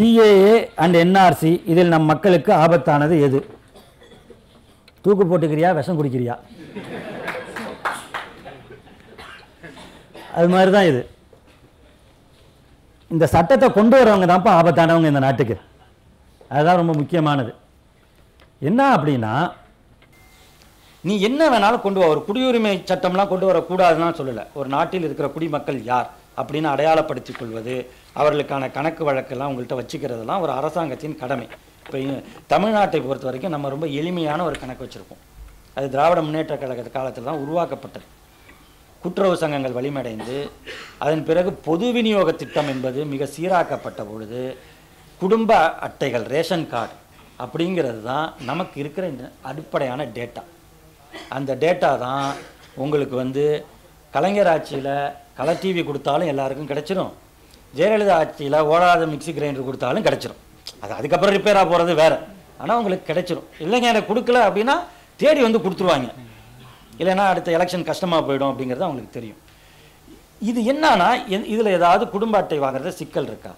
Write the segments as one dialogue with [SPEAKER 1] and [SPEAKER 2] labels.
[SPEAKER 1] CAA and NRC இதில் நம் மக்களுக்கு ஆபத்தானது எது? தூக்கு போட்டுக்கிறியா விஷம் குடிக்கிறியா? அது மாதிரி தான் இது. இந்த சட்டத்தை கொண்டு வரவங்க தான்ப்பா ஆபத்தானவங்க இந்த நாட்டுக்கு. அதுதான் ரொம்ப முக்கியமானது. என்ன அப்படின்னா நீ என்ன வேணாலும் கொண்டு வா. ஒரு குடியுரிமை சட்டம்லாம் கொண்டு வரக்கூடாதுன்னு சொல்லலை. ஒரு நாட்டில் இருக்கிற குடிமக்கள் யார்? அப்படின்னு அடையாளப்படுத்தி கொள்வது அவர்களுக்கான கணக்கு வழக்கெல்லாம் உங்கள்கிட்ட வச்சுக்கிறதெல்லாம் ஒரு அரசாங்கத்தின் கடமை. இப்போ தமிழ்நாட்டை பொறுத்த வரைக்கும் நம்ம ரொம்ப எளிமையான ஒரு கணக்கு வச்சுருக்கோம். அது திராவிட முன்னேற்ற கழக காலத்தில் தான் உருவாக்கப்பட்டது. கூட்டுறவு சங்கங்கள் வலிமடைந்து அதன் பிறகு பொது விநியோக திட்டம் என்பது மிக சீராக்கப்பட்ட பொழுது குடும்ப அட்டைகள் ரேஷன் கார்டு அப்படிங்கிறது தான் நமக்கு இருக்கிற இந்த அடிப்படையான டேட்டா அந்த டேட்டா தான் உங்களுக்கு வந்து கலைஞர் ஆட்சியில் கலர் டிவி கொடுத்தாலும் எல்லாருக்கும் கிடச்சிரும். ஜெயலலிதா ஆட்சியில் ஓடாத மிக்ஸி கிரைண்டர் கொடுத்தாலும் கிடச்சிரும். அது அதுக்கப்புறம் ரிப்பேராக போகிறது வேறு. ஆனால் உங்களுக்கு கிடச்சிரும். இல்லைங்க எனக்கு கொடுக்கல அப்படின்னா தேடி வந்து கொடுத்துருவாங்க. இல்லைன்னா அடுத்த எலெக்ஷன் கஷ்டமாக போயிடும் அப்படிங்கிறது அவங்களுக்கு தெரியும். இது என்னன்னா இதில் ஏதாவது குடும்ப அட்டை வாங்குறது சிக்கல் இருக்கா?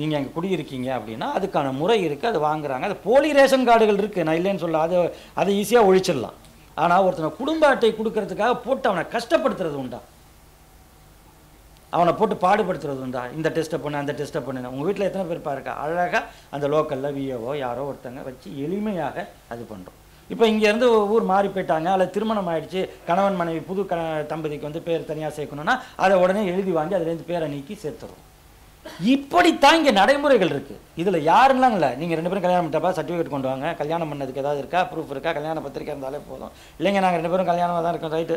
[SPEAKER 1] நீங்கள் அங்கே குடியிருக்கீங்க அப்படின்னா அதுக்கான முறை இருக்குது அது வாங்குறாங்க. அது போலி ரேஷன் கார்டுகள் இருக்குது நான் இல்லைன்னு சொல்ல அதை அதை ஈஸியாக ஒழிச்சிடலாம். ஆனால் ஒருத்தனை குடும்ப அட்டை கொடுக்கறதுக்காக போட்டு அவனை கஷ்டப்படுத்துறது உண்டா? அவனை போட்டு பாடுபடுத்துறது உண்டா? இந்த டெஸ்ட்டை பண்ணு அந்த டெஸ்ட்டை பண்ணு உங்கள் வீட்டில் எத்தனை பேர் பாருக்கா அழகாக அந்த லோக்கலில் விஏஓ யாரோ ஒருத்தங்க வச்சு எளிமையாக அது பண்ணுறோம் இப்போ இங்கேருந்து ஊர் மாறி போயிட்டாங்க. அல்லது திருமணம் ஆயிடுச்சு. கணவன் மனைவி புது க தம்பதிக்கு வந்து பேர் தனியாக சேர்க்கணும்னா அதை உடனே எழுதி வாங்கி அதுலேருந்து பேரை நீக்கி சேர்த்துறோம். இப்படித்தான் இங்கே நடைமுறைகள் இருக்கு. இதுல யாருலாம் இல்லை. நீங்க ரெண்டு பேரும் கல்யாணம் பண்ணிட்டப்பா சர்டிஃபிகேட் கொண்டு வாங்க. கல்யாணம் பண்ணதுக்கு ஏதாவது இருக்கா? ப்ரூஃப் இருக்கா? கல்யாண பத்திரிக்கை இருந்தாலே போதும். இல்லைங்க நாங்க ரெண்டு பேரும் கல்யாணமாக தான் இருக்கோம். ரைட்டு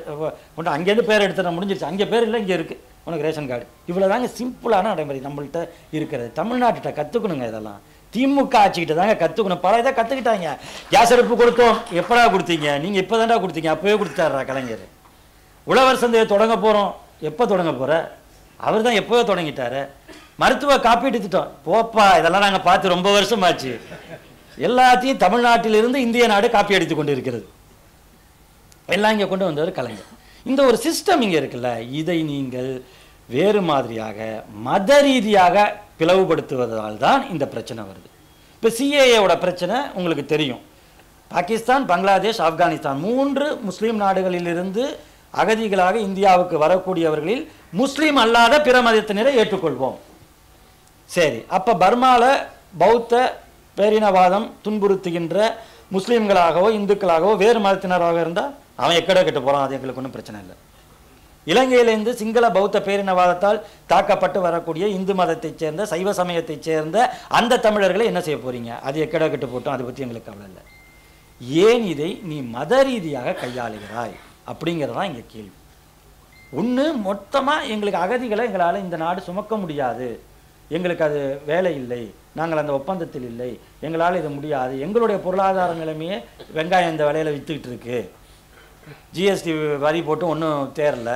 [SPEAKER 1] கொண்டு அங்கேருந்து பேர் எடுத்துட முடிஞ்சிருச்சு. அங்கே பேர் இல்லை இங்கே இருக்கு. உனக்கு ரேஷன் கார்டு. இவ்வளோதாங்க சிம்பிளான நடைமுறை நம்மள்கிட்ட இருக்கிறது. தமிழ்நாட்டுகிட்ட கற்றுக்கணுங்க இதெல்லாம். திமுக ஆட்சிக்கிட்ட தாங்க கற்றுக்கணும் பல இதை கற்றுக்கிட்டாங்க கேஸ் அடுப்பு கொடுத்தோம். எப்படா கொடுத்தீங்க? நீங்கள் இப்போ தான்டா கொடுத்தீங்க. அப்போவே கொடுத்தாருடா கலைஞர். உழவர் சந்தையை தொடங்க போகிறோம் எப்போ தொடங்க போகிற அவர் தான் எப்போவே தொடங்கிட்டாரு. மருத்துவ காப்பீட்டு திட்டம். போப்பா இதெல்லாம் நாங்கள் பார்த்து ரொம்ப வருஷமாச்சு. எல்லாத்தையும் தமிழ்நாட்டிலிருந்து இந்திய நாடு காப்பி அடித்து கொண்டு இருக்கிறது எல்லாம் இங்கே கொண்டு வந்தவர் கலைஞர். இந்த ஒரு சிஸ்டம் இங்கே இருக்குல்ல இதை நீங்கள் வேறு மாதிரியாக மத ரீதியாக பிளவுபடுத்துவதால் தான் இந்த பிரச்சனை வருது. இப்போ சிஏஏவோட பிரச்சனை உங்களுக்கு தெரியும். பாகிஸ்தான் பங்களாதேஷ் ஆப்கானிஸ்தான் மூன்று முஸ்லீம் நாடுகளிலிருந்து அகதிகளாக இந்தியாவுக்கு வரக்கூடியவர்களில் முஸ்லீம் அல்லாத பிற மதத்தினரை ஏற்றுக்கொள்வோம். சரி அப்போ பர்மாவில் பௌத்த பேரினவாதம் துன்புறுத்துகின்ற முஸ்லீம்களாகவோ இந்துக்களாகவோ வேறு மதத்தினராக இருந்தால் அவன் எக்கடோ கெட்டு போகிறான் அது எங்களுக்கு ஒன்றும் பிரச்சனை இல்லை. இலங்கையிலிருந்து சிங்கள பௌத்த பேரினவாதத்தால் தாக்கப்பட்டு வரக்கூடிய இந்து மதத்தைச் சேர்ந்த சைவ சமயத்தைச் சேர்ந்த அந்த தமிழர்களை என்ன செய்ய போகிறீங்க அது எக்கடோ கெட்டு போட்டோம் அதை பற்றி எங்களுக்கு கவலை இல்லை. ஏன் இதை நீ மத ரீதியாக கையாளுகிறாய்? அப்படிங்கிறது தான் இங்கே கேள்வி. ஒன்று மொத்தமாக எங்களுக்கு அகதிகளை எங்களால் இந்த நாடு சுமக்க முடியாது. எங்களுக்கு அது வேலை இல்லை. நாங்கள் அந்த ஒப்பந்தத்தில் இல்லை. எங்களால் இது முடியாது. எங்களுடைய பொருளாதார நிலைமையே வெங்காயம் இந்த விலையில் விற்றுக்கிட்டு இருக்கு. ஜிஎஸ்டி வரி போட்டு ஒன்றும் தேரல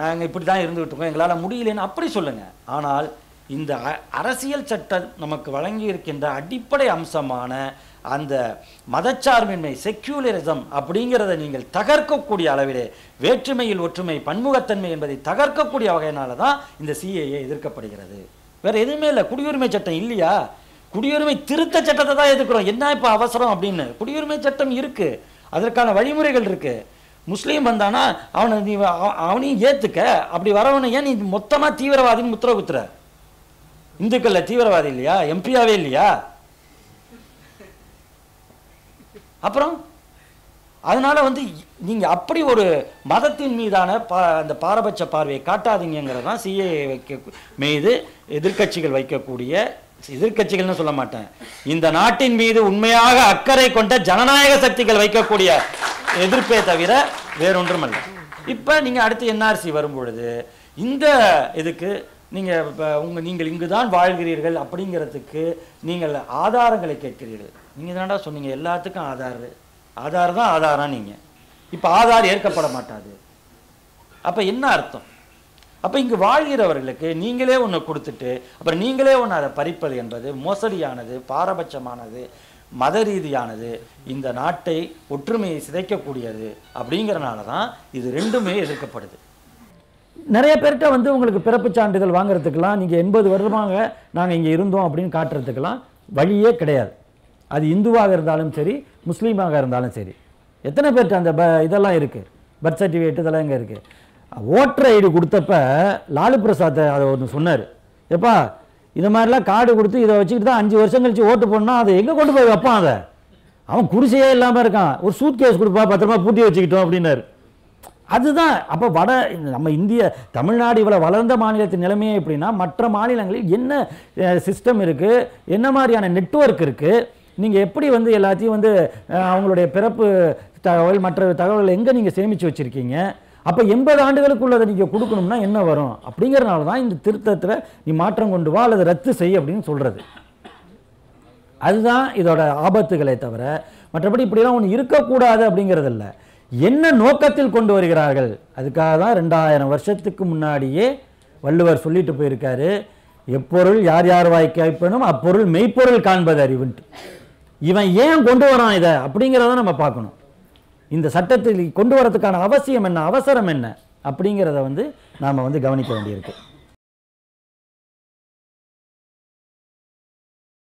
[SPEAKER 1] நாங்கள் இப்படி தான் இருந்துகிட்டு இருக்கோம். எங்களால் முடியலன்னு அப்படி சொல்லுங்கள் ஆனால் இந்த அ- அரசியல் சட்டம் நமக்கு வழங்கி இருக்கின்ற அடிப்படை அம்சமான அந்த மதச்சார்பின்மை செக்யூலரிசம் அப்படிங்கிறத நீங்கள் தகர்க்கக்கூடிய அளவிலே வேற்றுமையில் ஒற்றுமை பன்முகத்தன்மை என்பதை தகர்க்கக்கூடிய வகையினால தான் இந்த சிஏஏ எதிர்க்கப்படுகிறது. வேற எதுவுமே இல்லை. குடியுரிமை சட்டம் இல்லையா? குடியுரிமை திருத்த சட்டத்தை தான் எதிர்க்கிறோம். என்ன இப்போ அவசரம் அப்படின்னு? குடியுரிமை சட்டம் இருக்கு. அதற்கான வழிமுறைகள் இருக்கு. முஸ்லீம் வந்தானா அவனை நீ அவனையும் ஏற்றுக்க அப்படி வரவனை ஏன் நீ மொத்தமாக தீவிரவாதின்னு முத்திர குத்துற? இந்துக்கள்ல தீவிரவாதி இல்லையா? எம்பியாவே இல்லையா? அப்புறம்? அதனால வந்து நீங்க அப்படி ஒரு மதத்தின் மீதான பா அந்த பாரபட்ச பார்வையை காட்டாதீங்கிறது தான் சிஏ வைக்க மீது எதிர்க்கட்சிகள் வைக்கக்கூடிய எதிர்க்கட்சிகள்னு சொல்ல மாட்டேன். இந்த நாட்டின் மீது உண்மையாக அக்கறை கொண்ட ஜனநாயக சக்திகள் வைக்கக்கூடிய எதிர்ப்பே தவிர வேறொன்றுமல்ல. இப்போ நீங்க அடுத்து என்ஆர்சி வரும்பொழுது இந்த இதுக்கு நீங்கள் இப்போ உங்கள் நீங்கள் இங்கு தான் வாழ்கிறீர்கள் அப்படிங்கிறதுக்கு நீங்கள் ஆதாரங்களை கேட்கிறீர்கள். நீங்கள் தாண்டா சொன்னீங்க? எல்லாத்துக்கும் ஆதார். ஆதார் தான் ஆதாரம் நீங்கள் இப்போ ஆதார் ஏற்கப்பட மாட்டாது. அப்போ என்ன அர்த்தம்? அப்போ இங்கு வாழ்கிறவர்களுக்கு நீங்களே ஒன்று கொடுத்துட்டு அப்புறம் நீங்களே ஒன்று அதை பறிப்பது என்பது மோசடியானது பாரபட்சமானது மத ரீதியானது இந்த நாட்டை ஒற்றுமையை சிதைக்கக்கூடியது அப்படிங்கிறனால தான் இது ரெண்டுமே எதிர்க்கப்படுது. நிறைய பேர்கிட்ட வந்து உங்களுக்கு பிறப்பு சான்றிதழ் வாங்குறதுக்கெல்லாம் நீங்கள் எண்பது வருடமாக நாங்கள் இங்கே இருந்தோம் அப்படின்னு காட்டுறதுக்கெல்லாம் வழியே கிடையாது. அது இந்துவாக இருந்தாலும் சரி முஸ்லீமாக இருந்தாலும் சரி. எத்தனை பேர்கிட்ட அந்த ப இதெல்லாம் இருக்குது பர்த் சர்டிஃபிகேட் இதெல்லாம் எங்கே இருக்குது ஓட்டர் ஐடி கொடுத்தப்ப லாலு பிரசாத் அதை ஒன்று சொன்னார். எப்பா இந்த மாதிரிலாம் கார்டு கொடுத்து இதை வச்சுக்கிட்டு தான் அஞ்சு வருஷம் கழிச்சு ஓட்டு போடணும் அதை எங்கே கொண்டு போய் வைப்பான் அதை? அவன் குடிசையே இல்லாமல் இருக்கான். ஒரு சூட் கேஸ் கொடுப்பா பத்திரமா பூட்டி வச்சுக்கிட்டோம் அப்படின்னாரு. அதுதான். அப்போ வட நம்ம இந்திய தமிழ்நாடு இவ்வளோ வளர்ந்த மாநிலத்தின் நிலைமையே எப்படின்னா மற்ற மாநிலங்களில் என்ன சிஸ்டம் இருக்குது என்ன மாதிரியான நெட்வொர்க் இருக்குது நீங்கள் எப்படி வந்து எல்லாத்தையும் வந்து அவங்களுடைய பிறப்பு தகவல் மற்ற தகவல்களை எங்கே நீங்கள் சேமித்து வச்சுருக்கீங்க அப்போ எண்பது ஆண்டுகளுக்குள்ளதை நீங்கள் கொடுக்கணும்னா என்ன வரும்? அப்படிங்கிறனால தான் இந்த திருத்தத்தில் நீ மாற்றம் கொண்டு வா அல்லது ரத்து செய் அப்படின்னு சொல்கிறது அதுதான் இதோட ஆபத்துகளை தவிர மற்றபடி இப்படிலாம் ஒன்று இருக்கக்கூடாது அப்படிங்கிறதில்லை. என்ன நோக்கத்தில் கொண்டு வருகிறார்கள்? அதுக்காக தான் ரெண்டாயிரம் வருஷத்துக்கு முன்னாடியே வள்ளுவர் சொல்லிட்டு போயிருக்காரு எப்பொருள் யார் யார் வாய் கேட்பனும் அப்பொருள் மெய்ப்பொருள் காண்பது அறிவுன்ட்டு. இவன் ஏன் கொண்டு வரான் இதை? அப்படிங்கிறத நம்ம பார்க்கணும். இந்த சட்டத்தில் கொண்டு வரதுக்கான அவசியம் என்ன அவசரம் என்ன? அப்படிங்கிறத வந்து நாம் வந்து கவனிக்க வேண்டியிருக்கு.